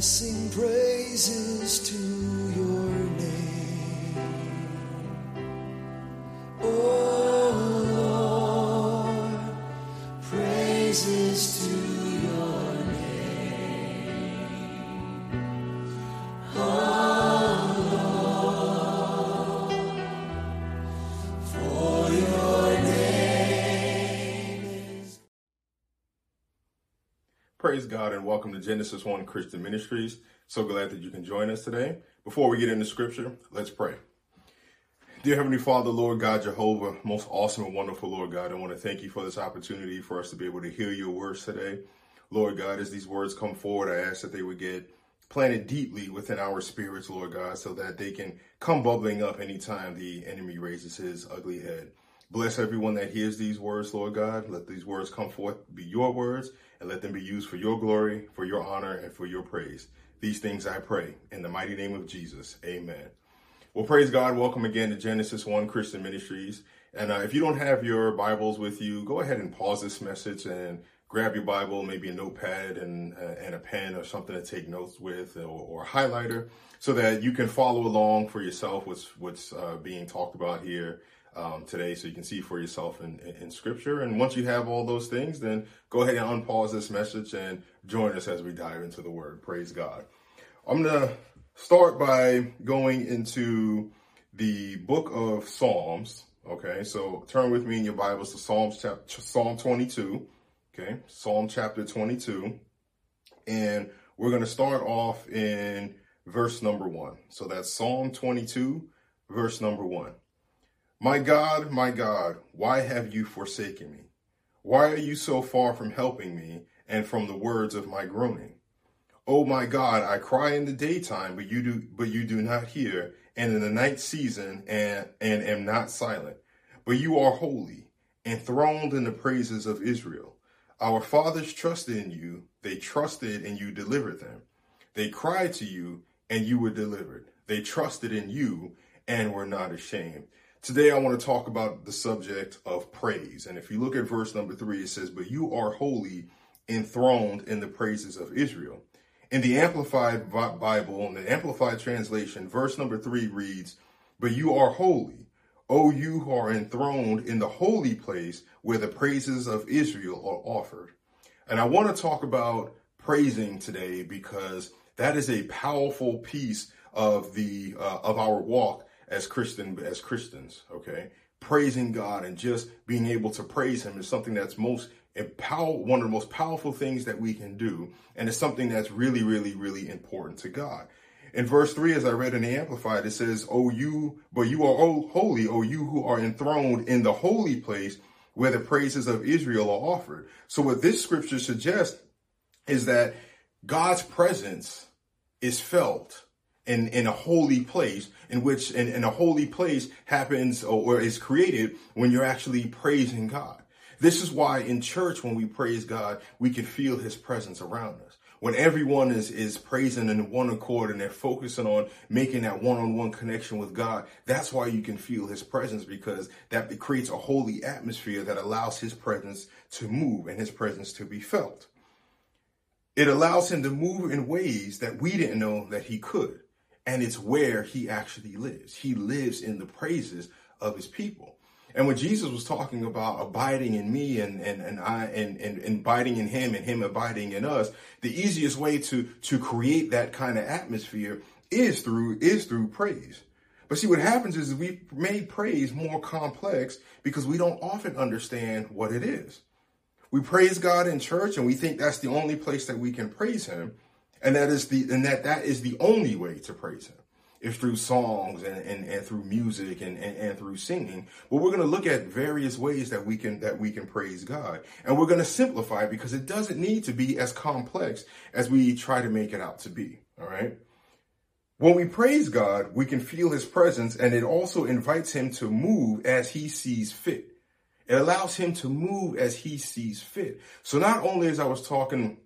sing praises to your Praise God and welcome to Genesis 1 Christian Ministries. So glad that you can join us today. Before we get into scripture, let's pray. Dear Heavenly Father, Lord God Jehovah, most awesome and wonderful Lord God, I want to thank you for this opportunity for us to be able to hear your words today. Lord God, as these words come forward, I ask that they would get planted deeply within our spirits, Lord God, so that they can come bubbling up anytime the enemy raises his ugly head. Bless everyone that hears these words, Lord God. Let these words come forth be your words and let them be used for your glory, for your honor, and for your praise. These things I pray in the mighty name of Jesus. Amen. Well, praise God. Welcome again to Genesis 1 Christian Ministries. And uh, if you don't have your Bibles with you, go ahead and pause this message and grab your Bible, maybe a notepad and, uh, and a pen or something to take notes with or, or a highlighter so that you can follow along for yourself what's, what's uh, being talked about here um, today so you can see for yourself in, in, in scripture. And once you have all those things, then go ahead and unpause this message and join us as we dive into the word. Praise God. I'm going to start by going into the book of Psalms. Okay, so turn with me in your Bibles to Psalms chapter Psalm 22. Okay, Psalm chapter 22, and we're going to start off in verse number one. So that's Psalm 22, verse number one. My God, my God, why have you forsaken me? Why are you so far from helping me and from the words of my groaning? Oh my God, I cry in the daytime, but you do but you do not hear, and in the night season and and am not silent. But you are holy, enthroned in the praises of Israel. Our fathers trusted in you, they trusted and you delivered them. They cried to you and you were delivered. They trusted in you and were not ashamed. Today, I want to talk about the subject of praise. And if you look at verse number three, it says, But you are holy, enthroned in the praises of Israel. In the Amplified Bible, in the Amplified translation, verse number three reads, But you are holy, O you who are enthroned in the holy place where the praises of Israel are offered. And I want to talk about praising today because that is a powerful piece of the uh, of our walk as Christian as Christians, okay? Praising God and just being able to praise him is something that's most empower one of the most powerful things that we can do and it's something that's really really really important to God. In verse 3 as I read in the amplified it says, "Oh you, but you are holy, oh you who are enthroned in the holy place where the praises of Israel are offered." So what this scripture suggests is that God's presence is felt in, in a holy place in which in, in a holy place happens or, or is created when you're actually praising God. This is why in church, when we praise God, we can feel his presence around us. When everyone is, is praising in one accord and they're focusing on making that one-on-one connection with God, that's why you can feel his presence because that creates a holy atmosphere that allows his presence to move and his presence to be felt. It allows him to move in ways that we didn't know that he could and it's where he actually lives. He lives in the praises of his people. And when Jesus was talking about abiding in me and, and, and I and, and, and abiding in him and him abiding in us, the easiest way to, to create that kind of atmosphere is through is through praise. But see what happens is we made praise more complex because we don't often understand what it is. We praise God in church and we think that's the only place that we can praise him. And that is the and that that is the only way to praise him. Is through songs and, and, and through music and, and, and through singing. But we're going to look at various ways that we can that we can praise God. And we're going to simplify it because it doesn't need to be as complex as we try to make it out to be. All right. When we praise God, we can feel his presence and it also invites him to move as he sees fit. It allows him to move as he sees fit. So not only as I was talking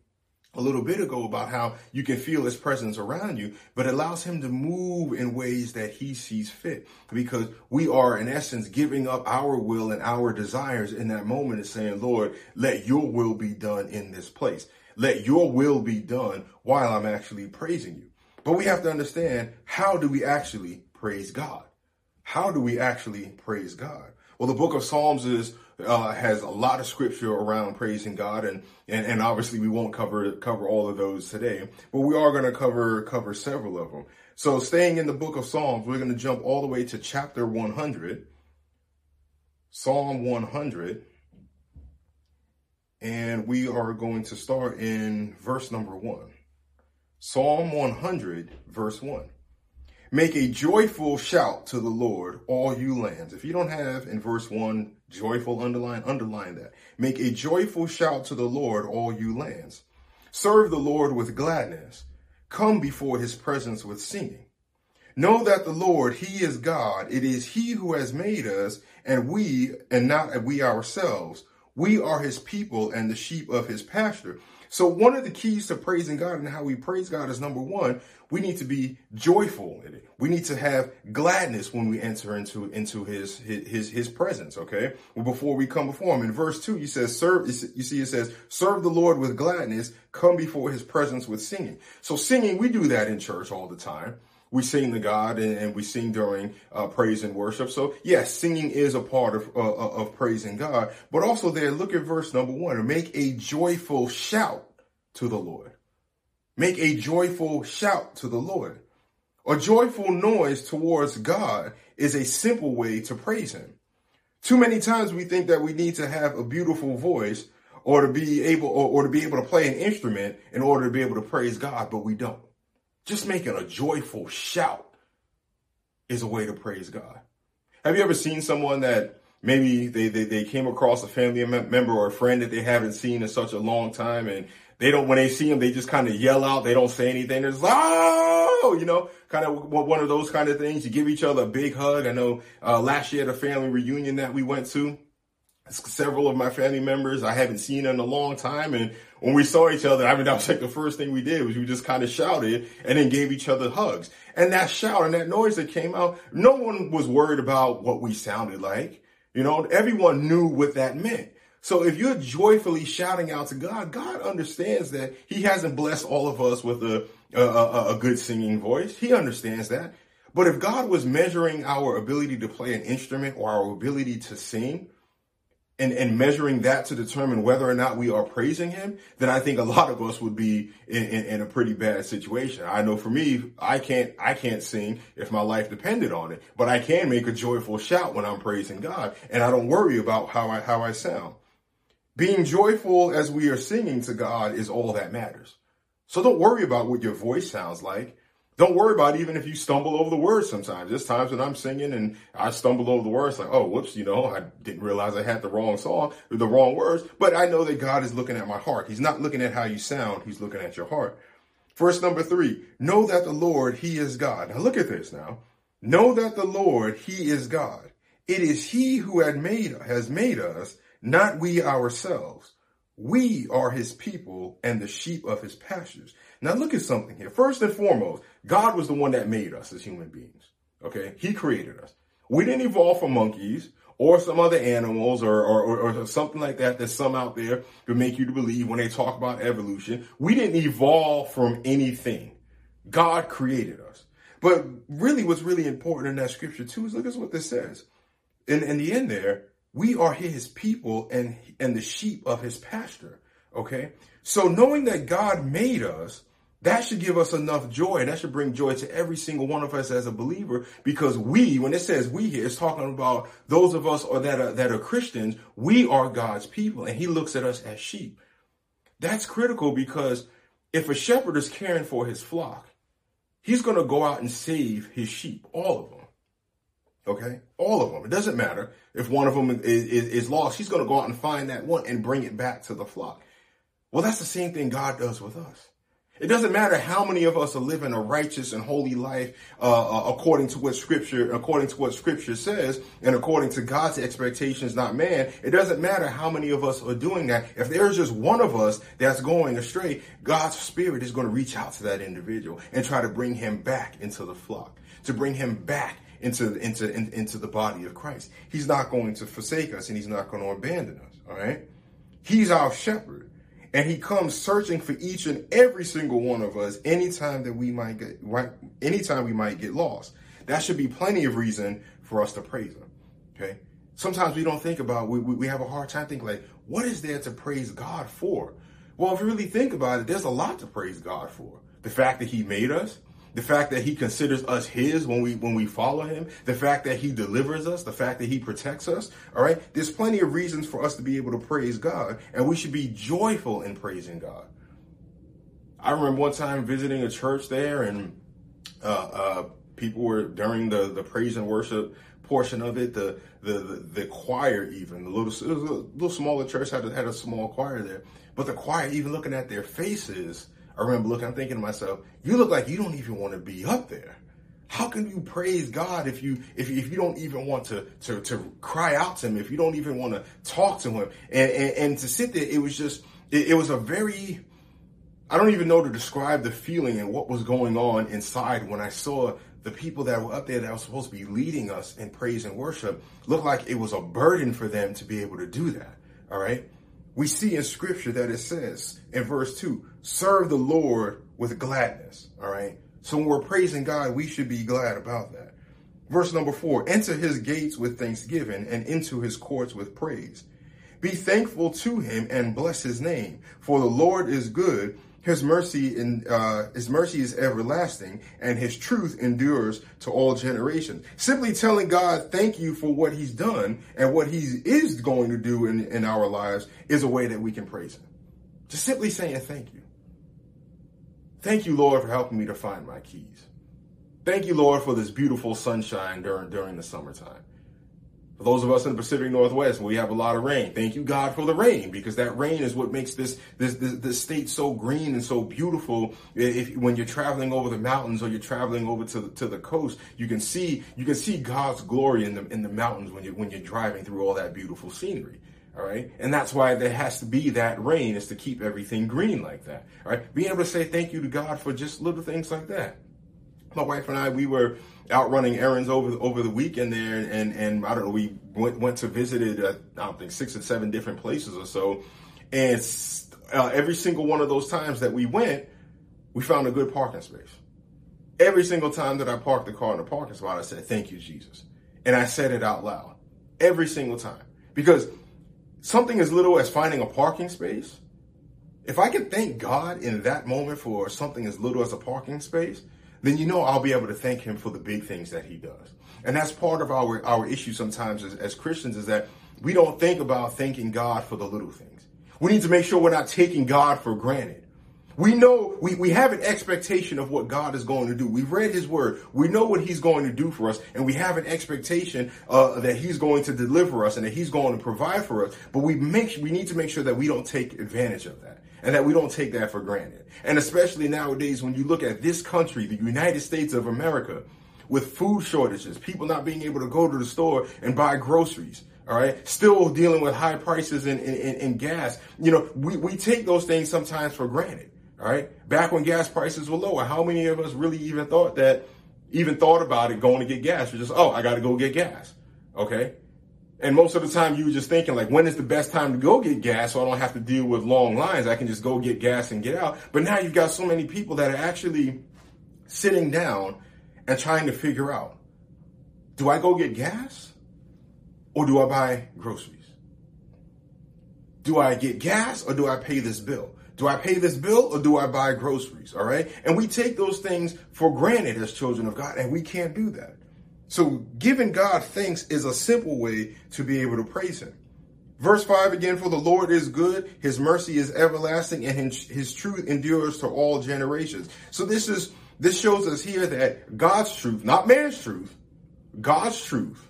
a little bit ago about how you can feel his presence around you, but allows him to move in ways that he sees fit because we are in essence giving up our will and our desires in that moment and saying, Lord, let your will be done in this place. Let your will be done while I'm actually praising you. But we have to understand how do we actually praise God? How do we actually praise God? Well, the book of Psalms is uh, has a lot of scripture around praising God, and, and and obviously we won't cover cover all of those today, but we are going to cover cover several of them. So, staying in the book of Psalms, we're going to jump all the way to chapter 100, Psalm 100, and we are going to start in verse number one. Psalm 100, verse 1. Make a joyful shout to the Lord, all you lands. If you don't have in verse 1 joyful underline, underline that. Make a joyful shout to the Lord, all you lands. Serve the Lord with gladness. Come before his presence with singing. Know that the Lord, he is God. It is he who has made us, and we, and not we ourselves. We are his people and the sheep of his pasture. So one of the keys to praising God and how we praise God is number one, we need to be joyful in it. We need to have gladness when we enter into, into his, his, his presence. Okay. Well, before we come before him in verse two, he says, serve, you see, it says, serve the Lord with gladness, come before his presence with singing. So singing, we do that in church all the time we sing to God and, and we sing during uh, praise and worship. So yes, singing is a part of, uh, uh, of praising God, but also there, look at verse number one, make a joyful shout to the Lord. Make a joyful shout to the Lord. A joyful noise towards God is a simple way to praise him. Too many times we think that we need to have a beautiful voice or to be able or, or to be able to play an instrument in order to be able to praise God, but we don't. Just making a joyful shout is a way to praise God. Have you ever seen someone that maybe they, they, they came across a family member or a friend that they haven't seen in such a long time and they don't, when they see them, they just kind of yell out. They don't say anything. It's like, oh, you know, kind of one of those kind of things. You give each other a big hug. I know, uh, last year at a family reunion that we went to, several of my family members I haven't seen in a long time. And when we saw each other, I mean, that was like the first thing we did was we just kind of shouted and then gave each other hugs. And that shout and that noise that came out, no one was worried about what we sounded like. You know, everyone knew what that meant. So if you're joyfully shouting out to God, God understands that he hasn't blessed all of us with a, a, a, a good singing voice. He understands that. But if God was measuring our ability to play an instrument or our ability to sing, and, and measuring that to determine whether or not we are praising him, then I think a lot of us would be in, in, in, a pretty bad situation. I know for me, I can't, I can't sing if my life depended on it, but I can make a joyful shout when I'm praising God and I don't worry about how I, how I sound. Being joyful as we are singing to God is all that matters. So don't worry about what your voice sounds like. Don't worry about it, even if you stumble over the words sometimes. There's times when I'm singing and I stumble over the words like, oh, whoops, you know, I didn't realize I had the wrong song, the wrong words. But I know that God is looking at my heart. He's not looking at how you sound. He's looking at your heart. Verse number three, know that the Lord, He is God. Now look at this now. Know that the Lord, He is God. It is He who had made, has made us, not we ourselves. We are His people and the sheep of His pastures. Now look at something here. First and foremost, God was the one that made us as human beings. Okay. He created us. We didn't evolve from monkeys or some other animals or, or, or, something like that that some out there could make you to believe when they talk about evolution. We didn't evolve from anything. God created us. But really what's really important in that scripture too is look at what this says. In, in the end there, we are his people and, and the sheep of his pasture. Okay. So knowing that God made us, that should give us enough joy. And That should bring joy to every single one of us as a believer because we, when it says we here, it's talking about those of us or that are, that are Christians. We are God's people and he looks at us as sheep. That's critical because if a shepherd is caring for his flock, he's going to go out and save his sheep, all of them. Okay. All of them. It doesn't matter if one of them is, is, is lost. He's going to go out and find that one and bring it back to the flock. Well, that's the same thing God does with us. It doesn't matter how many of us are living a righteous and holy life uh, uh, according to what Scripture, according to what Scripture says, and according to God's expectations, not man. It doesn't matter how many of us are doing that. If there's just one of us that's going astray, God's Spirit is going to reach out to that individual and try to bring him back into the flock, to bring him back into into in, into the body of Christ. He's not going to forsake us, and he's not going to abandon us. All right, He's our shepherd. And he comes searching for each and every single one of us anytime that we might get anytime we might get lost. That should be plenty of reason for us to praise him. Okay. Sometimes we don't think about we, we have a hard time thinking like, what is there to praise God for? Well, if you really think about it, there's a lot to praise God for. The fact that he made us, the fact that he considers us his when we when we follow him, the fact that he delivers us, the fact that he protects us, all right? There's plenty of reasons for us to be able to praise God, and we should be joyful in praising God. I remember one time visiting a church there and uh, uh, people were during the the praise and worship portion of it, the the the, the choir even the little it was a little smaller church had had a small choir there, but the choir even looking at their faces I remember looking, I'm thinking to myself, you look like you don't even want to be up there. How can you praise God if you if, if you don't even want to, to to cry out to him, if you don't even want to talk to him? And and, and to sit there, it was just it, it was a very I don't even know to describe the feeling and what was going on inside when I saw the people that were up there that were supposed to be leading us in praise and worship look like it was a burden for them to be able to do that. All right we see in scripture that it says in verse 2 serve the Lord with gladness. All right. So when we're praising God, we should be glad about that. Verse number 4 enter his gates with thanksgiving and into his courts with praise. Be thankful to him and bless his name, for the Lord is good his mercy in uh, his mercy is everlasting, and his truth endures to all generations. Simply telling God thank you for what He's done and what He is going to do in, in our lives is a way that we can praise Him. Just simply saying thank you. Thank you, Lord, for helping me to find my keys. Thank you, Lord, for this beautiful sunshine during during the summertime. For those of us in the Pacific Northwest, we have a lot of rain. Thank you, God, for the rain, because that rain is what makes this this this, this state so green and so beautiful. If when you're traveling over the mountains or you're traveling over to the, to the coast, you can see you can see God's glory in the in the mountains when you when you're driving through all that beautiful scenery. All right. And that's why there has to be that rain is to keep everything green like that. All right. Being able to say thank you to God for just little things like that my wife and I, we were out running errands over over the weekend there, and and I don't know, we went went to visited uh, I don't think six or seven different places or so, and uh, every single one of those times that we went, we found a good parking space. Every single time that I parked the car in the parking spot, I said, "Thank you, Jesus," and I said it out loud every single time because something as little as finding a parking space. If I can thank God in that moment for something as little as a parking space, then you know I'll be able to thank him for the big things that he does. And that's part of our, our issue sometimes as, as Christians is that we don't think about thanking God for the little things. We need to make sure we're not taking God for granted. We know, we, we have an expectation of what God is going to do. We've read his word. We know what he's going to do for us and we have an expectation uh, that he's going to deliver us and that he's going to provide for us. But we make, we need to make sure that we don't take advantage of that and that we don't take that for granted. And especially nowadays, when you look at this country, the United States of America, with food shortages, people not being able to go to the store and buy groceries. All right. Still dealing with high prices in, in, in, gas. You know, we, we take those things sometimes for granted. All right. Back when gas prices were lower, how many of us really even thought that, even thought about it going to get gas? We're just, oh, I got to go get gas. Okay. And most of the time you were just thinking like, when is the best time to go get gas so I don't have to deal with long lines? I can just go get gas and get out. But now you've got so many people that are actually sitting down and trying to figure out, do I go get gas or do I buy groceries? Do I get gas or do I pay this bill? Do I pay this bill or do I buy groceries? All right. And we take those things for granted as children of God and we can't do that. So giving God thanks is a simple way to be able to praise him. Verse 5 again, for the Lord is good, his mercy is everlasting, and his, truth endures to all generations. So this is this shows us here that God's truth, not man's truth, God's truth,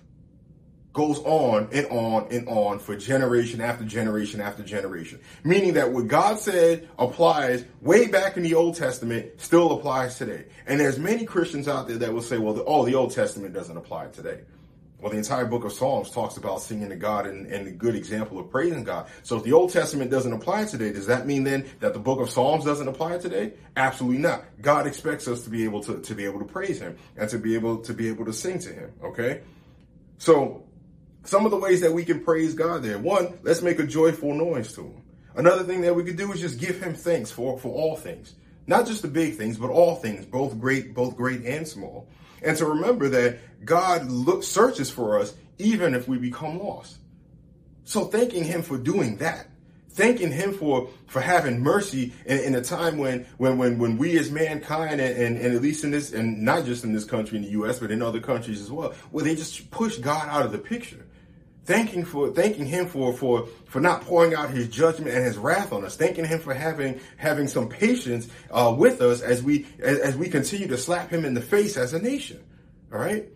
goes on and on and on for generation after generation after generation. Meaning that what God said applies way back in the Old Testament still applies today. And there's many Christians out there that will say, well, the, oh, the Old Testament doesn't apply today. Well, the entire book of Psalms talks about singing to God and, and a good example of praising God. So if the Old Testament doesn't apply today, does that mean then that the book of Psalms doesn't apply today? Absolutely not. God expects us to be able to, to be able to praise him and to be able to be able to sing to him. Okay. So some of the ways that we can praise God there. One, let's make a joyful noise to him. Another thing that we could do is just give him thanks for, for all things. Not just the big things, but all things, both great, both great and small. And to remember that God look, searches for us even if we become lost. So thanking him for doing that thanking him for for having mercy in, in, a time when when when when we as mankind and, and, and at least in this and not just in this country in the US but in other countries as well where they just push God out of the picture thanking for thanking him for for for not pouring out his judgment and his wrath on us. Thanking him for having having some patience uh, with us as we as, as, we continue to slap him in the face as a nation. All right?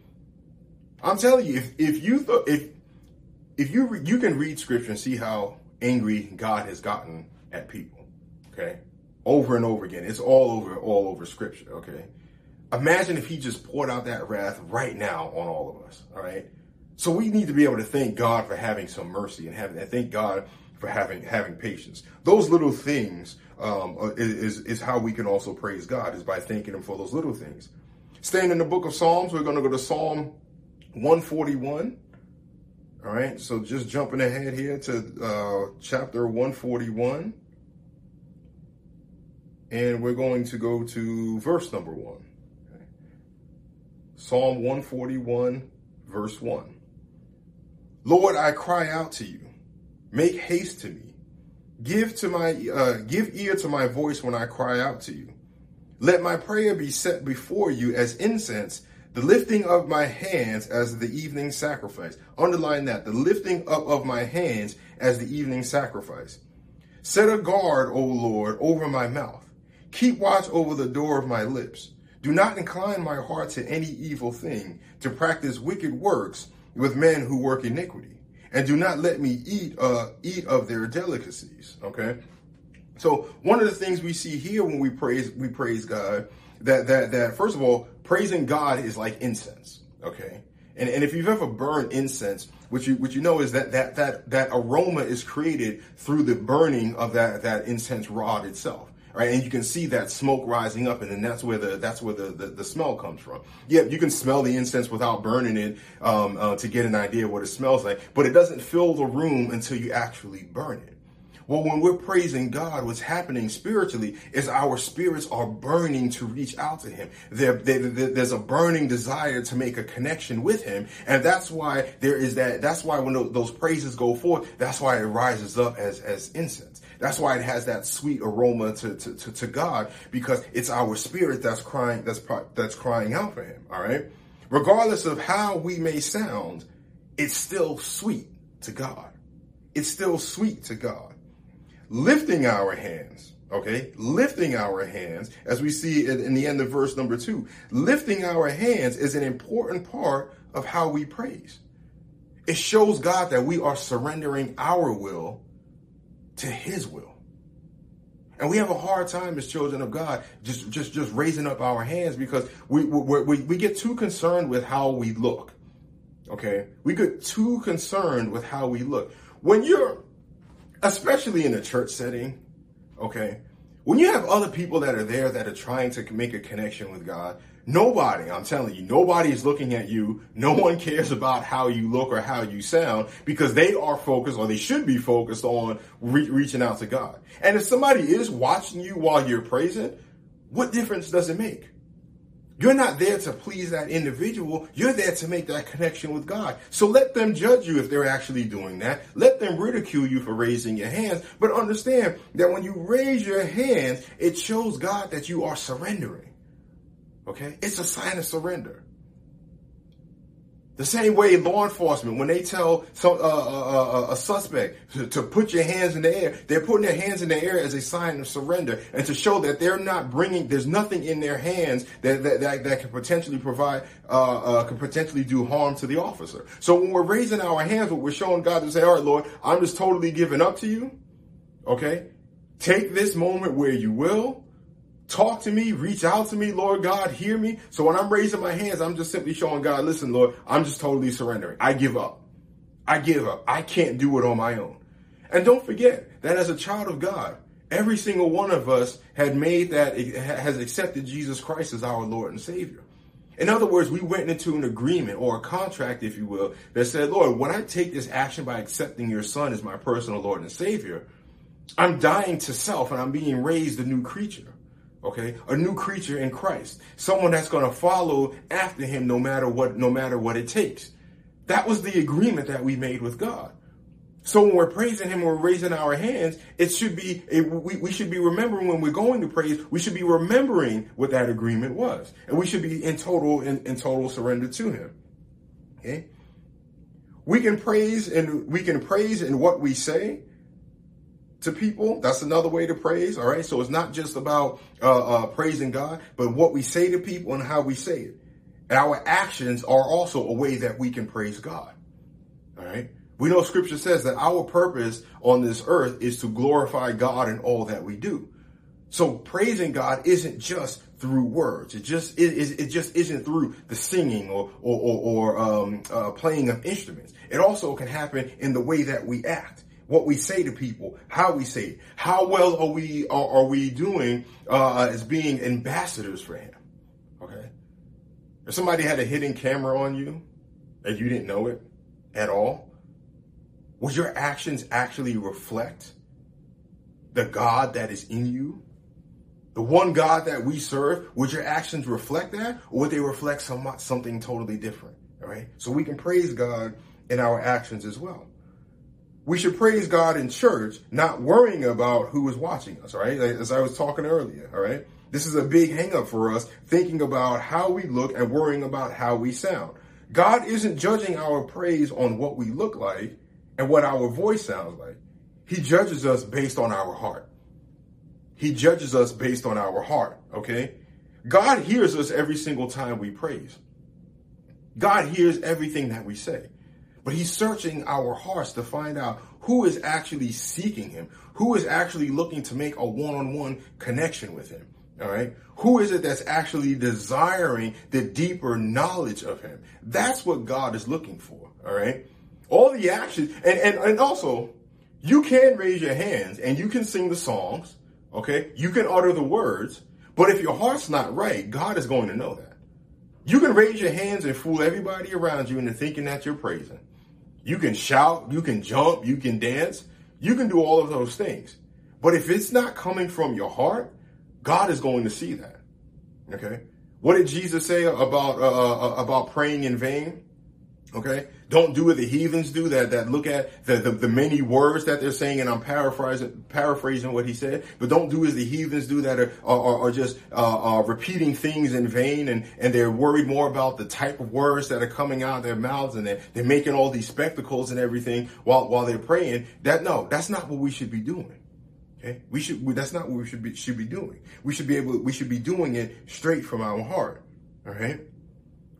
I'm telling you if if you if if you re- you can read scripture and see how angry god has gotten at people okay? Over and over again. It's all over all over scripture okay? Imagine if he just poured out that wrath right now on all of us all right so we need to be able to thank God for having some mercy and having and thank God for having having patience. Those little things um, is is how we can also praise God is by thanking Him for those little things. Staying in the book of Psalms, we're going to go to Psalm 141. All right, so just jumping ahead here to uh, chapter 141. And we're going to go to verse number one. Psalm 141, verse 1. Lord, I cry out to you. Make haste to me. Give to my uh, give ear to my voice when I cry out to you. Let my prayer be set before you as incense, the lifting of my hands as the evening sacrifice. Underline that, the lifting up of my hands as the evening sacrifice. Set a guard, O Lord, over my mouth. Keep watch over the door of my lips. Do not incline my heart to any evil thing, to practice wicked works with men who work iniquity, and do not let me eat uh, eat of their delicacies. Okay. So one of the things we see here when we praise we praise God that that that first of all praising God is like incense. Okay. And, and if you've ever burned incense, what you what you know is that that that that aroma is created through the burning of that that incense rod itself right? And you can see that smoke rising up, and then that's where the that's where the, the, the smell comes from. Yeah, you can smell the incense without burning it um, uh, to get an idea of what it smells like, but it doesn't fill the room until you actually burn it. Well, when we're praising God, what's happening spiritually is our spirits are burning to reach out to Him. There, there, there's a burning desire to make a connection with Him, and that's why there is that. That's why when those praises go forth, that's why it rises up as as incense. That's why it has that sweet aroma to, to, to, to God because it's our spirit that's crying that's that's crying out for Him. All right, regardless of how we may sound, it's still sweet to God. It's still sweet to God lifting our hands. Okay, lifting our hands, as we see in the end of verse number two, lifting our hands is an important part of how we praise. It shows God that we are surrendering our will to His will. And we have a hard time as children of God just just just raising up our hands because we we, we, we get too concerned with how we look. Okay, we get too concerned with how we look. When you're especially in a church setting, okay? When you have other people that are there that are trying to make a connection with God, nobody, I'm telling you, nobody is looking at you. No one cares about how you look or how you sound because they are focused or they should be focused on re- reaching out to God. And if somebody is watching you while you're praising, what difference does it make? You're not there to please that individual. You're there to make that connection with God. So let them judge you if they're actually doing that. Let them ridicule you for raising your hands. But understand that when you raise your hands, it shows God that you are surrendering. Okay? It's a sign of surrender. The same way law enforcement, when they tell some, uh, uh, uh, a suspect to, to, put your hands in the air, they're putting their hands in the air as a sign of surrender and to show that they're not bringing, there's nothing in their hands that, that, that, that can potentially provide, uh, uh, can potentially do harm to the officer. So when we're raising our hands, what we're showing God to say, all right, Lord, I'm just totally giving up to you. Okay. Take this moment where you will talk to me, reach out to me, Lord God, hear me. So when I'm raising my hands, I'm just simply showing God, listen, Lord, I'm just totally surrendering. I give up. I give up. I can't do it on my own. And don't forget that as a child of God, every single one of us had made that, has accepted Jesus Christ as our Lord and Savior. In other words, we went into an agreement or a contract, if you will, that said, Lord, when I take this action by accepting your son as my personal Lord and Savior, I'm dying to self and I'm being raised a new creature okay? A new creature in christ. Someone that's going to follow after him no matter what no matter what it takes. That was the agreement that we made with god. So when we're praising him we're raising our hands it should be it, we, we should be remembering when we're going to praise we should be remembering what that agreement was. And we should be in total in, in total surrender to him. Okay? We can praise and we can praise in what we say to people. That's another way to praise. All right. So it's not just about uh, uh, praising God, but what we say to people and how we say it. And our actions are also a way that we can praise God. All right. We know scripture says that our purpose on this earth is to glorify God in all that we do. So praising God isn't just through words. It just it, it just isn't through the singing or or, or, or um, uh, playing of instruments. It also can happen in the way that we act what we say to people, how we say it, how well are we are, are we doing uh, as being ambassadors for Him? Okay, if somebody had a hidden camera on you and you didn't know it at all, would your actions actually reflect the God that is in you? The one God that we serve, would your actions reflect that, or would they reflect some, something totally different? All right, so we can praise God in our actions as well we should praise God in church, not worrying about who is watching us, right? As I was talking earlier, all right? This is a big hangup for us, thinking about how we look and worrying about how we sound. God isn't judging our praise on what we look like and what our voice sounds like. He judges us based on our heart. He judges us based on our heart, okay? God hears us every single time we praise. God hears everything that we say. But he's searching our hearts to find out who is actually seeking him, who is actually looking to make a one on one connection with him. All right. Who is it that's actually desiring the deeper knowledge of him? That's what God is looking for. All right. All the actions and, and, and also you can raise your hands and you can sing the songs. Okay. You can utter the words, but if your heart's not right, God is going to know that. You can raise your hands and fool everybody around you into thinking that you're praising. You can shout, you can jump, you can dance, you can do all of those things. But if it's not coming from your heart, God is going to see that. Okay. What did Jesus say about uh, uh, uh about praying in vain? Okay. Don't do what the heathens do that, that look at the, the, the, many words that they're saying. And I'm paraphrasing, paraphrasing what he said, but don't do as the heathens do that are, are, are just, uh, uh, repeating things in vain. And, and they're worried more about the type of words that are coming out of their mouths and they're, they're making all these spectacles and everything while, while they're praying. That, no, that's not what we should be doing. Okay. We should, that's not what we should be, should be doing. We should be able, we should be doing it straight from our heart. All right.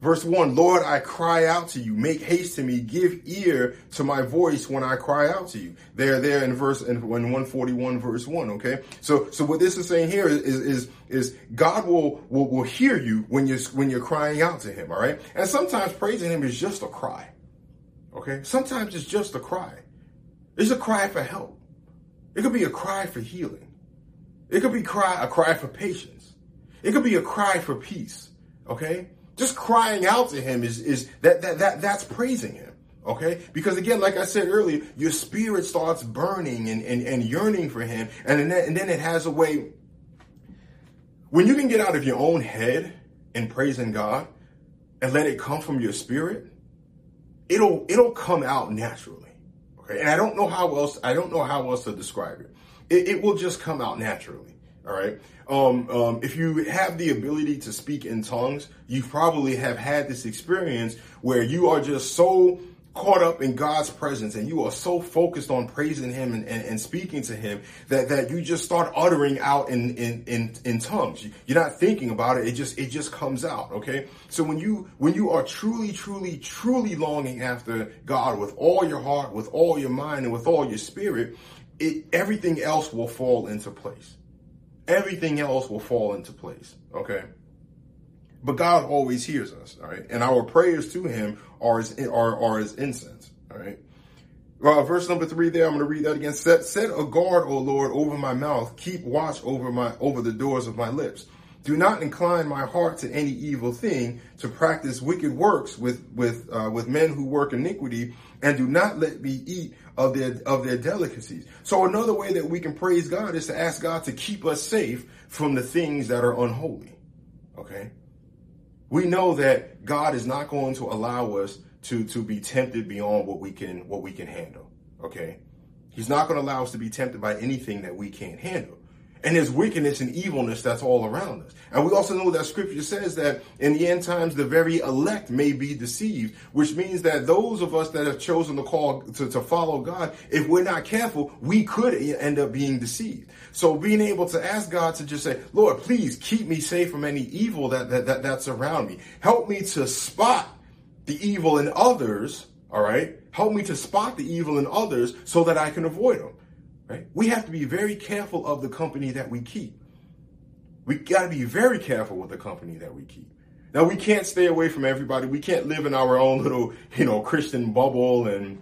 Verse 1, Lord, I cry out to you. Make haste to me. Give ear to my voice when I cry out to you. There, there in verse, in, 141 verse 1, okay? So, so what this is saying here is, is, is God will, will, will hear you when you're, when you're crying out to him, all right? And sometimes praising him is just a cry, okay? Sometimes it's just a cry. It's a cry for help. It could be a cry for healing. It could be cry, a cry for patience. It could be a cry for peace, okay? Just crying out to him is, is that, that, that, that's praising him. Okay? Because again, like I said earlier, your spirit starts burning and, and, and yearning for him. And then, and then it has a way, when you can get out of your own head and praising God and let it come from your spirit, it'll, it'll come out naturally. Okay? And I don't know how else, I don't know how else to describe it. It, it will just come out naturally. All right. Um, um, if you have the ability to speak in tongues, you probably have had this experience where you are just so caught up in God's presence and you are so focused on praising him and, and, and, speaking to him that, that you just start uttering out in, in, in, in tongues. You're not thinking about it. It just, it just comes out. Okay. So when you, when you are truly, truly, truly longing after God with all your heart, with all your mind and with all your spirit, it, everything else will fall into place. Everything else will fall into place. Okay. But God always hears us, all right? And our prayers to him are as, are, are as incense, all right? Uh, verse number three there, I'm going to read that again. Set, set a guard, O Lord, over my mouth. Keep watch over my, over the doors of my lips. Do not incline my heart to any evil thing, to practice wicked works with, with, uh, with men who work iniquity, and do not let me eat of their, of their delicacies. So another way that we can praise God is to ask God to keep us safe from the things that are unholy. Okay? we know that God is not going to allow us to, to be tempted beyond what we can, what we can handle. Okay. He's not going to allow us to be tempted by anything that we can't handle. And there's wickedness and evilness that's all around us. And we also know that scripture says that in the end times, the very elect may be deceived, which means that those of us that have chosen to call to, to follow God, if we're not careful, we could end up being deceived. So being able to ask God to just say, Lord, please keep me safe from any evil that, that, that that's around me. Help me to spot the evil in others. All right. Help me to spot the evil in others so that I can avoid them. Right? We have to be very careful of the company that we keep. We got to be very careful with the company that we keep. Now we can't stay away from everybody. We can't live in our own little, you know, Christian bubble and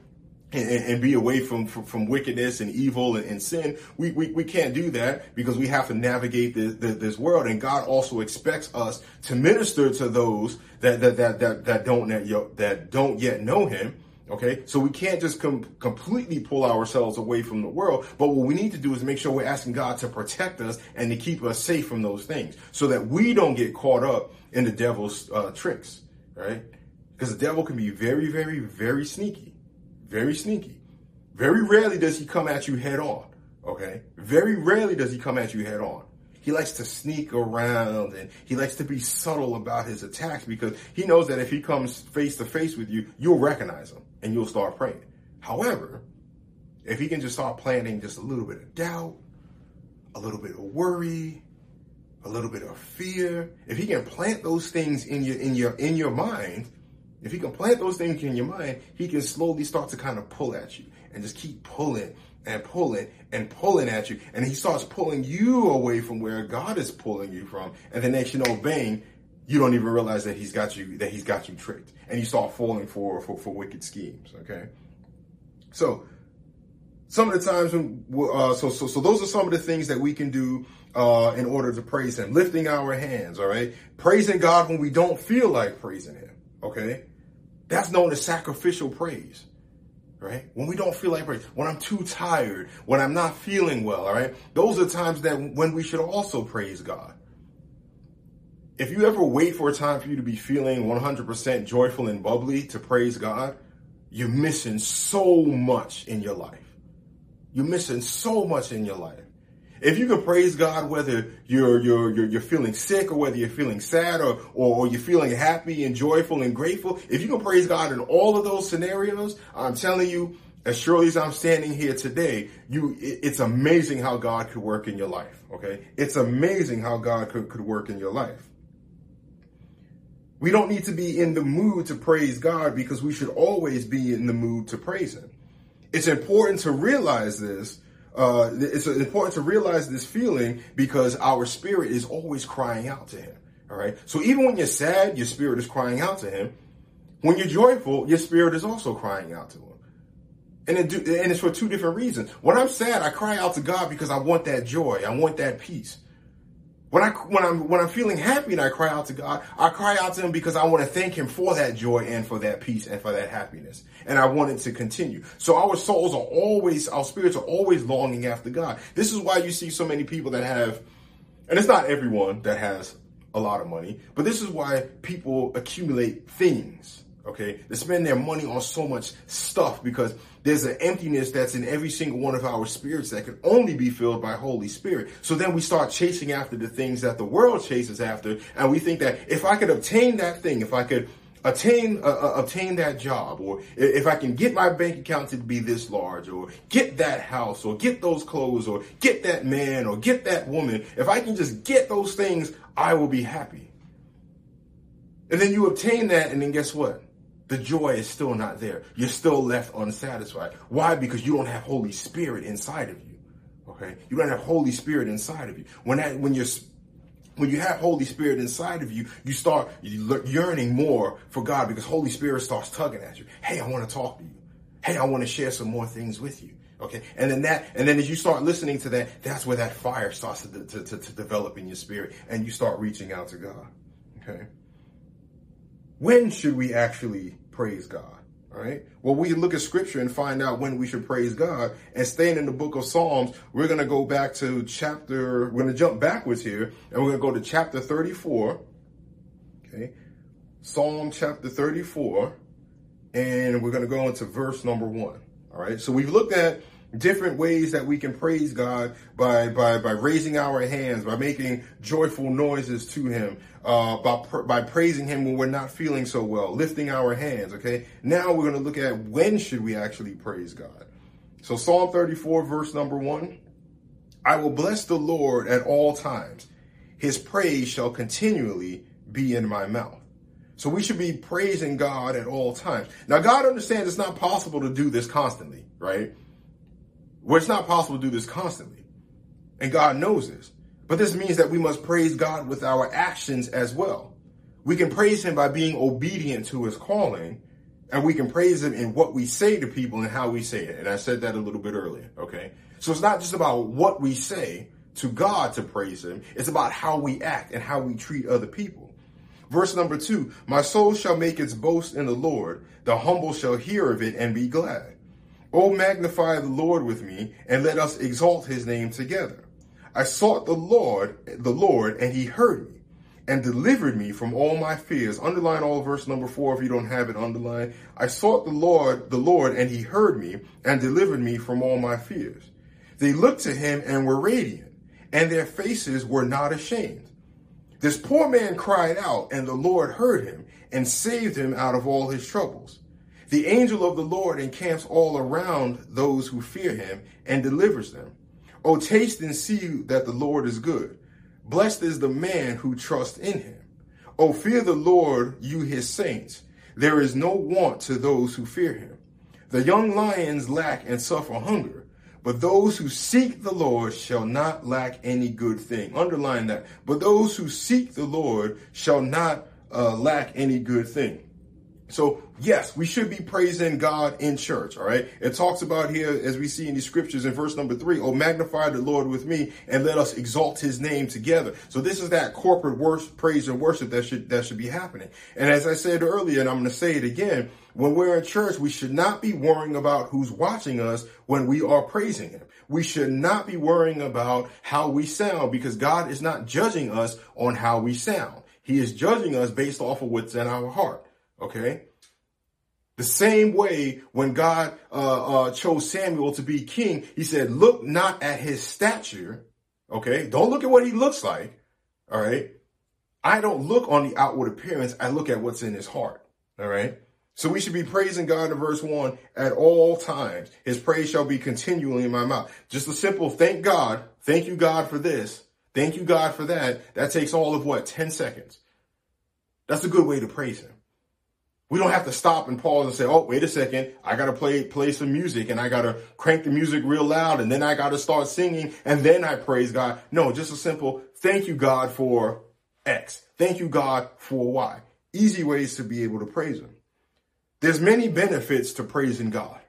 and, and, be away from, from, from wickedness and evil and, and sin. We, we, we can't do that because we have to navigate this, this, this world. And God also expects us to minister to those that, that, that, that, that don't, that don't yet know him Okay, so we can't just com- completely pull ourselves away from the world, but what we need to do is make sure we're asking God to protect us and to keep us safe from those things so that we don't get caught up in the devil's uh, tricks, right? Because the devil can be very, very, very sneaky, very sneaky. Very rarely does he come at you head on, okay? Very rarely does he come at you head on. He likes to sneak around and he likes to be subtle about his attacks because he knows that if he comes face to face with you, you'll recognize him and you'll start praying. However, if he can just start planting just a little bit of doubt, a little bit of worry, a little bit of fear, if he can plant those things in your in your in your mind, if he can plant those things in your mind, he can slowly start to kind of pull at you and just keep pulling and pulling and pulling at you. And he starts pulling you away from where God is pulling you from. And the next you know, bang, you don't even realize that he's got you, that he's got you tricked. And you start falling for, for, for wicked schemes. Okay. So some of the times when, uh, so, so, so those are some of the things that we can do, uh, in order to praise him, lifting our hands. All right. Praising God when we don't feel like praising him. Okay. That's known as sacrificial praise right? When we don't feel like praise, when I'm too tired, when I'm not feeling well, all right? Those are times that when we should also praise God. If you ever wait for a time for you to be feeling 100% joyful and bubbly to praise God, you're missing so much in your life. You're missing so much in your life. If you can praise God, whether you're, you're, you're, you're feeling sick or whether you're feeling sad or, or you're feeling happy and joyful and grateful, if you can praise God in all of those scenarios, I'm telling you, as surely as I'm standing here today, you, it's amazing how God could work in your life. Okay. It's amazing how God could, could work in your life. We don't need to be in the mood to praise God because we should always be in the mood to praise Him. It's important to realize this uh, it's important to realize this feeling because our spirit is always crying out to him. All right. So even when you're sad, your spirit is crying out to him. When you're joyful, your spirit is also crying out to him. And, it do, and it's for two different reasons. When I'm sad, I cry out to God because I want that joy. I want that peace. When I when I'm when I'm feeling happy and I cry out to God, I cry out to Him because I want to thank Him for that joy and for that peace and for that happiness, and I want it to continue. So our souls are always, our spirits are always longing after God. This is why you see so many people that have, and it's not everyone that has a lot of money, but this is why people accumulate things. Okay, they spend their money on so much stuff because there's an emptiness that's in every single one of our spirits that can only be filled by Holy Spirit. So then we start chasing after the things that the world chases after, and we think that if I could obtain that thing, if I could attain uh, uh, obtain that job or if I can get my bank account to be this large or get that house or get those clothes or get that man or get that woman if I can just get those things I will be happy and then you obtain that and then guess what the joy is still not there you're still left unsatisfied why because you don't have Holy Spirit inside of you okay you don't have Holy Spirit inside of you when that when you're when you have Holy Spirit inside of you, you start yearning more for God because Holy Spirit starts tugging at you. Hey, I want to talk to you. Hey, I want to share some more things with you. Okay. And then that, and then as you start listening to that, that's where that fire starts to, to, to, to develop in your spirit and you start reaching out to God. Okay. When should we actually praise God? All right. Well, we look at scripture and find out when we should praise God. And staying in the book of Psalms, we're going to go back to chapter, we're going to jump backwards here and we're going to go to chapter 34. Okay. Psalm chapter 34. And we're going to go into verse number one. All right. So we've looked at different ways that we can praise God by by by raising our hands, by making joyful noises to Him, uh, by by praising Him when we're not feeling so well, lifting our hands. Okay, now we're going to look at when should we actually praise God. So Psalm 34, verse number one: I will bless the Lord at all times; His praise shall continually be in my mouth. So we should be praising God at all times. Now, God understands it's not possible to do this constantly, right? Where it's not possible to do this constantly. And God knows this. But this means that we must praise God with our actions as well. We can praise him by being obedient to his calling, and we can praise him in what we say to people and how we say it. And I said that a little bit earlier, okay? So it's not just about what we say to God to praise him, it's about how we act and how we treat other people. Verse number two, my soul shall make its boast in the Lord, the humble shall hear of it and be glad. O magnify the Lord with me, and let us exalt his name together. I sought the Lord, the Lord, and he heard me and delivered me from all my fears. Underline all verse number four if you don't have it underlined. I sought the Lord, the Lord, and he heard me and delivered me from all my fears. They looked to him and were radiant, and their faces were not ashamed. This poor man cried out, and the Lord heard him and saved him out of all his troubles. The angel of the Lord encamps all around those who fear him and delivers them. O taste and see that the Lord is good. Blessed is the man who trusts in him. O fear the Lord, you his saints. There is no want to those who fear him. The young lions lack and suffer hunger, but those who seek the Lord shall not lack any good thing. Underline that. But those who seek the Lord shall not uh, lack any good thing. So yes, we should be praising God in church. All right. It talks about here, as we see in the scriptures in verse number three, oh, magnify the Lord with me and let us exalt his name together. So this is that corporate worship, praise and worship that should, that should be happening. And as I said earlier, and I'm going to say it again, when we're in church, we should not be worrying about who's watching us when we are praising him. We should not be worrying about how we sound because God is not judging us on how we sound. He is judging us based off of what's in our heart. Okay. The same way when God uh, uh, chose Samuel to be king, he said, look not at his stature. Okay. Don't look at what he looks like. All right. I don't look on the outward appearance. I look at what's in his heart. All right. So we should be praising God in verse one at all times. His praise shall be continually in my mouth. Just a simple thank God. Thank you, God, for this. Thank you, God, for that. That takes all of what? 10 seconds. That's a good way to praise him. We don't have to stop and pause and say, "Oh, wait a second, I got to play play some music and I got to crank the music real loud and then I got to start singing and then I praise God." No, just a simple thank you God for X. Thank you God for Y. Easy ways to be able to praise him. There's many benefits to praising God.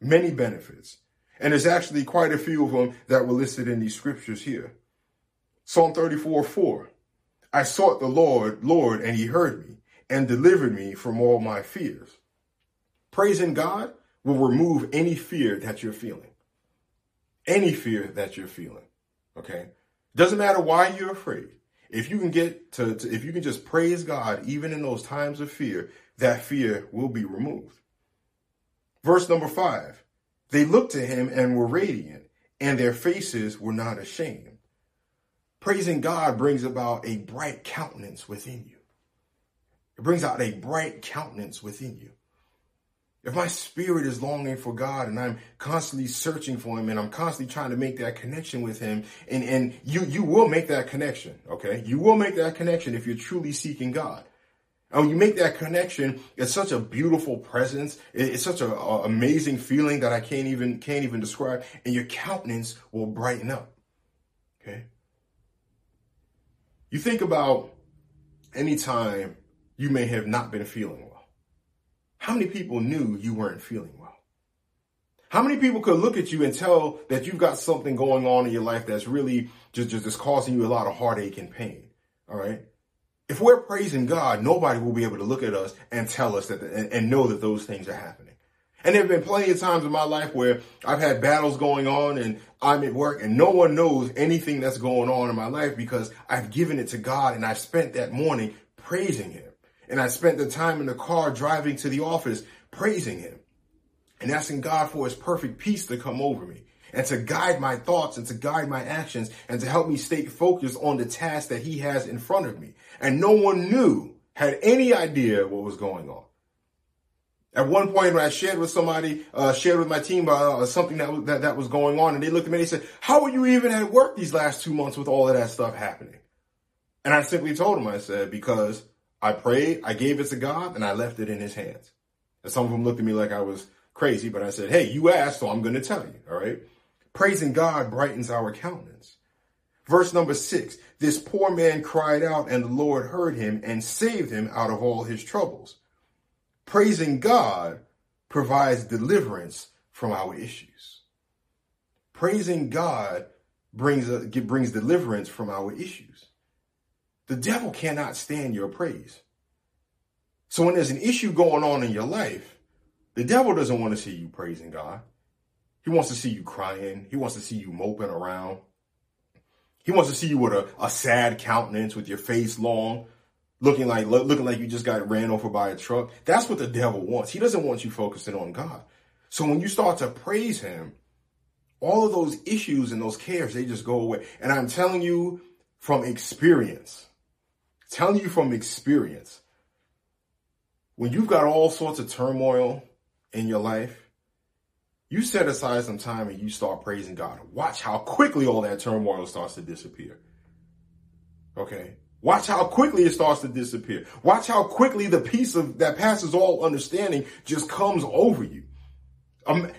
Many benefits. And there's actually quite a few of them that were listed in these scriptures here. Psalm 34, 4. I sought the Lord, Lord, and he heard me and delivered me from all my fears. Praising God will remove any fear that you're feeling. Any fear that you're feeling. Okay. Doesn't matter why you're afraid. If you can get to, to if you can just praise God, even in those times of fear, that fear will be removed. Verse number five, they looked to him and were radiant, and their faces were not ashamed. Praising God brings about a bright countenance within you. It brings out a bright countenance within you. If my spirit is longing for God and I'm constantly searching for him and I'm constantly trying to make that connection with him and, and you, you will make that connection. Okay. You will make that connection if you're truly seeking God. And when you make that connection, it's such a beautiful presence. It's such an amazing feeling that I can't even, can't even describe. And your countenance will brighten up. Okay. You think about any time you may have not been feeling well. How many people knew you weren't feeling well? How many people could look at you and tell that you've got something going on in your life that's really just, just, just causing you a lot of heartache and pain? All right. If we're praising God, nobody will be able to look at us and tell us that and, and know that those things are happening. And there have been plenty of times in my life where I've had battles going on and I'm at work and no one knows anything that's going on in my life because I've given it to God and I've spent that morning praising Him. And I spent the time in the car driving to the office praising him and asking God for his perfect peace to come over me and to guide my thoughts and to guide my actions and to help me stay focused on the task that he has in front of me. And no one knew, had any idea what was going on. At one point, when I shared with somebody, uh, shared with my team uh, something that, that that was going on, and they looked at me and they said, "How were you even at work these last two months with all of that stuff happening?" And I simply told them, I said, "Because I prayed, I gave it to God, and I left it in his hands. And some of them looked at me like I was crazy, but I said, hey, you asked, so I'm going to tell you. All right. Praising God brightens our countenance. Verse number six, this poor man cried out and the Lord heard him and saved him out of all his troubles. Praising God provides deliverance from our issues. Praising God brings, uh, a, brings deliverance from our issues. The devil cannot stand your praise. So when there's an issue going on in your life, the devil doesn't want to see you praising God. He wants to see you crying. He wants to see you moping around. He wants to see you with a, a sad countenance with your face long, looking like looking like you just got ran over by a truck. That's what the devil wants. He doesn't want you focusing on God. So when you start to praise him, all of those issues and those cares, they just go away. And I'm telling you from experience, telling you from experience, when you've got all sorts of turmoil in your life, you set aside some time and you start praising God. Watch how quickly all that turmoil starts to disappear. Okay. Watch how quickly it starts to disappear. Watch how quickly the peace of that passes all understanding just comes over you. Um,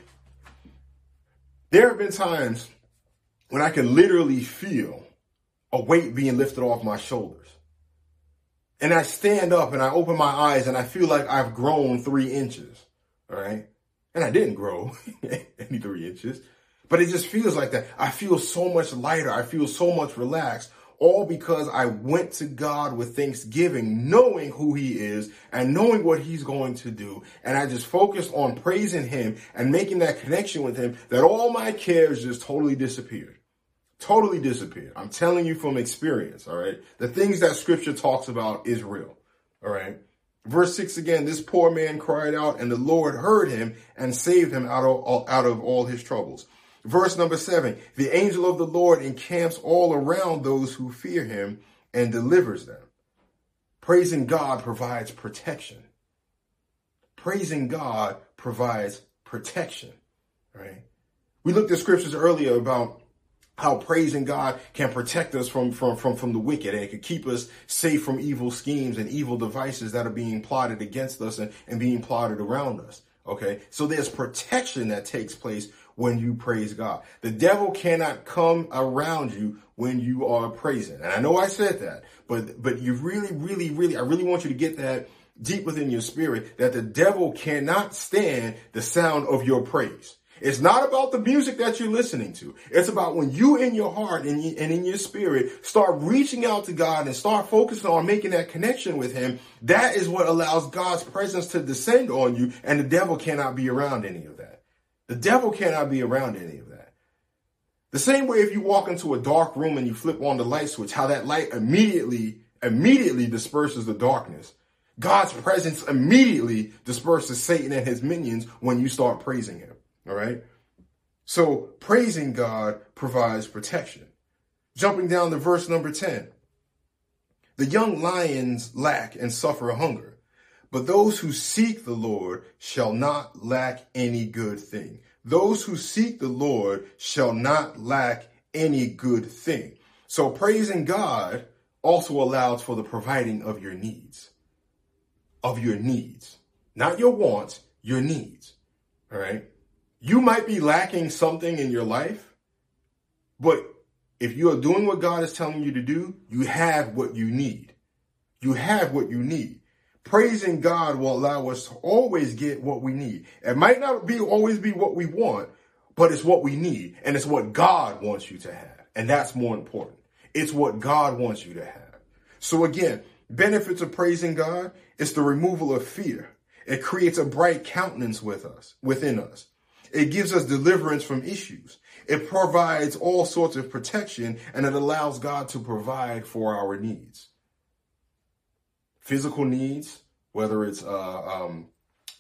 there have been times when I can literally feel a weight being lifted off my shoulders. And I stand up and I open my eyes and I feel like I've grown three inches. All right. And I didn't grow any three inches, but it just feels like that. I feel so much lighter. I feel so much relaxed all because I went to God with thanksgiving, knowing who he is and knowing what he's going to do. And I just focused on praising him and making that connection with him that all my cares just totally disappeared totally disappeared. I'm telling you from experience, all right? The things that scripture talks about is real, all right? Verse 6 again, this poor man cried out and the Lord heard him and saved him out of, out of all his troubles. Verse number 7, the angel of the Lord encamps all around those who fear him and delivers them. Praising God provides protection. Praising God provides protection, right? We looked at scriptures earlier about how praising God can protect us from, from, from, from the wicked and it can keep us safe from evil schemes and evil devices that are being plotted against us and, and being plotted around us. Okay. So there's protection that takes place when you praise God. The devil cannot come around you when you are praising. And I know I said that, but, but you really, really, really, I really want you to get that deep within your spirit that the devil cannot stand the sound of your praise. It's not about the music that you're listening to. It's about when you in your heart and, in your spirit start reaching out to God and start focusing on making that connection with him. That is what allows God's presence to descend on you and the devil cannot be around any of that. The devil cannot be around any of that. The same way if you walk into a dark room and you flip on the light switch, how that light immediately, immediately disperses the darkness. God's presence immediately disperses Satan and his minions when you start praising him. All right. So praising God provides protection. Jumping down to verse number 10. The young lions lack and suffer hunger, but those who seek the Lord shall not lack any good thing. Those who seek the Lord shall not lack any good thing. So praising God also allows for the providing of your needs. Of your needs. Not your wants, your needs. All right. You might be lacking something in your life, but if you are doing what God is telling you to do, you have what you need. You have what you need. Praising God will allow us to always get what we need. It might not be always be what we want, but it's what we need. And it's what God wants you to have. And that's more important. It's what God wants you to have. So again, benefits of praising God is the removal of fear. It creates a bright countenance with us, within us. It gives us deliverance from issues. It provides all sorts of protection and it allows God to provide for our needs. Physical needs, whether it's uh, um,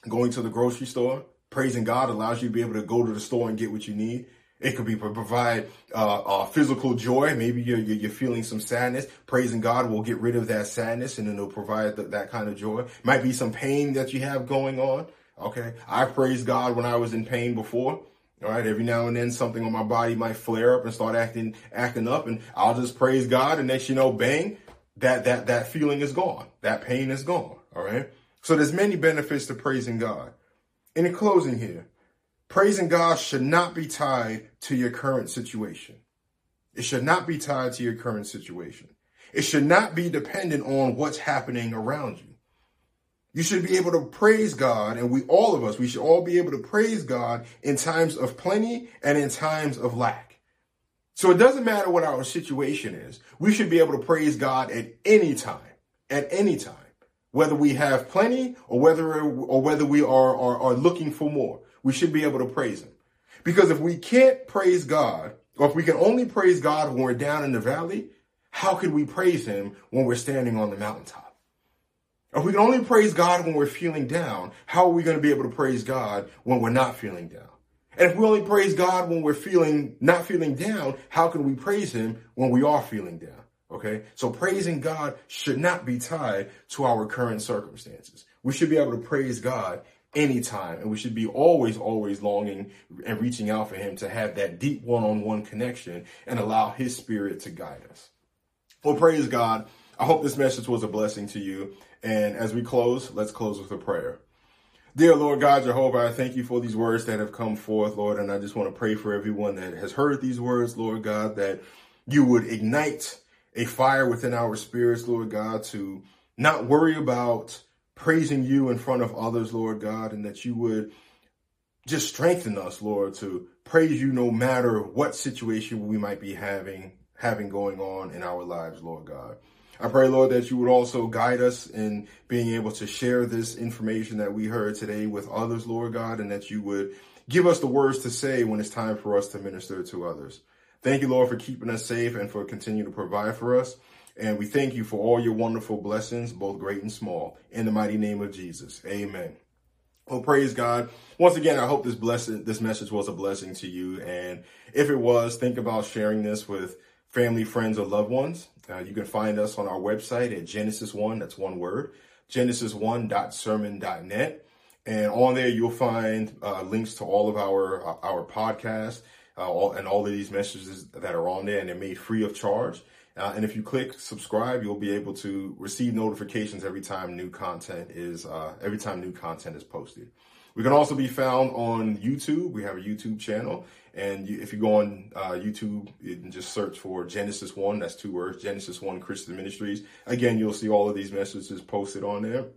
going to the grocery store, praising God allows you to be able to go to the store and get what you need. It could be provide uh, uh, physical joy. Maybe you're, you're feeling some sadness. Praising God will get rid of that sadness and it'll provide th- that kind of joy. Might be some pain that you have going on. Okay. I praised God when I was in pain before. All right. Every now and then something on my body might flare up and start acting, acting up and I'll just praise God. And next, you know, bang, that, that, that feeling is gone. That pain is gone. All right. So there's many benefits to praising God. In closing here, praising God should not be tied to your current situation. It should not be tied to your current situation. It should not be dependent on what's happening around you. You should be able to praise God, and we, all of us, we should all be able to praise God in times of plenty and in times of lack. So it doesn't matter what our situation is. We should be able to praise God at any time, at any time, whether we have plenty or whether, or whether we are, are, are looking for more. We should be able to praise Him. Because if we can't praise God, or if we can only praise God when we're down in the valley, how can we praise Him when we're standing on the mountaintop? If we can only praise God when we're feeling down, how are we going to be able to praise God when we're not feeling down? And if we only praise God when we're feeling, not feeling down, how can we praise Him when we are feeling down? Okay. So praising God should not be tied to our current circumstances. We should be able to praise God anytime and we should be always, always longing and reaching out for Him to have that deep one on one connection and allow His Spirit to guide us. Well, praise God. I hope this message was a blessing to you. And as we close, let's close with a prayer. Dear Lord God Jehovah, I thank you for these words that have come forth, Lord. And I just want to pray for everyone that has heard these words, Lord God, that you would ignite a fire within our spirits, Lord God, to not worry about praising you in front of others, Lord God, and that you would just strengthen us, Lord, to praise you no matter what situation we might be having, having going on in our lives, Lord God. I pray, Lord, that you would also guide us in being able to share this information that we heard today with others, Lord God, and that you would give us the words to say when it's time for us to minister to others. Thank you, Lord, for keeping us safe and for continuing to provide for us. And we thank you for all your wonderful blessings, both great and small. In the mighty name of Jesus. Amen. Well, praise God. Once again, I hope this blessing, this message was a blessing to you. And if it was, think about sharing this with family, friends, or loved ones. Uh, you can find us on our website at Genesis One. That's one word. Genesis1.sermon.net. And on there, you'll find uh, links to all of our uh, our podcasts uh, all, and all of these messages that are on there, and they're made free of charge. Uh, and if you click subscribe, you'll be able to receive notifications every time new content is uh, every time new content is posted. We can also be found on YouTube. We have a YouTube channel. And if you go on uh, YouTube and just search for Genesis One, that's two words, Genesis One Christian Ministries. Again, you'll see all of these messages posted on there.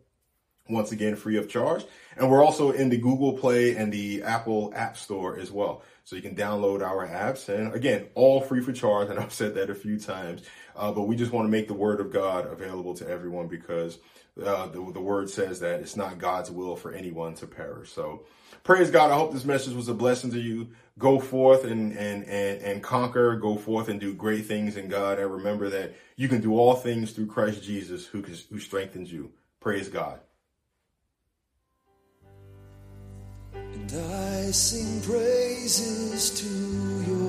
Once again, free of charge. And we're also in the Google Play and the Apple App Store as well. So you can download our apps. And again, all free for charge. And I've said that a few times. Uh, but we just want to make the Word of God available to everyone because uh, the, the Word says that it's not God's will for anyone to perish. So praise God. I hope this message was a blessing to you go forth and, and, and, and conquer, go forth and do great things in God. And remember that you can do all things through Christ Jesus who, who strengthens you. Praise God. And I sing praises to your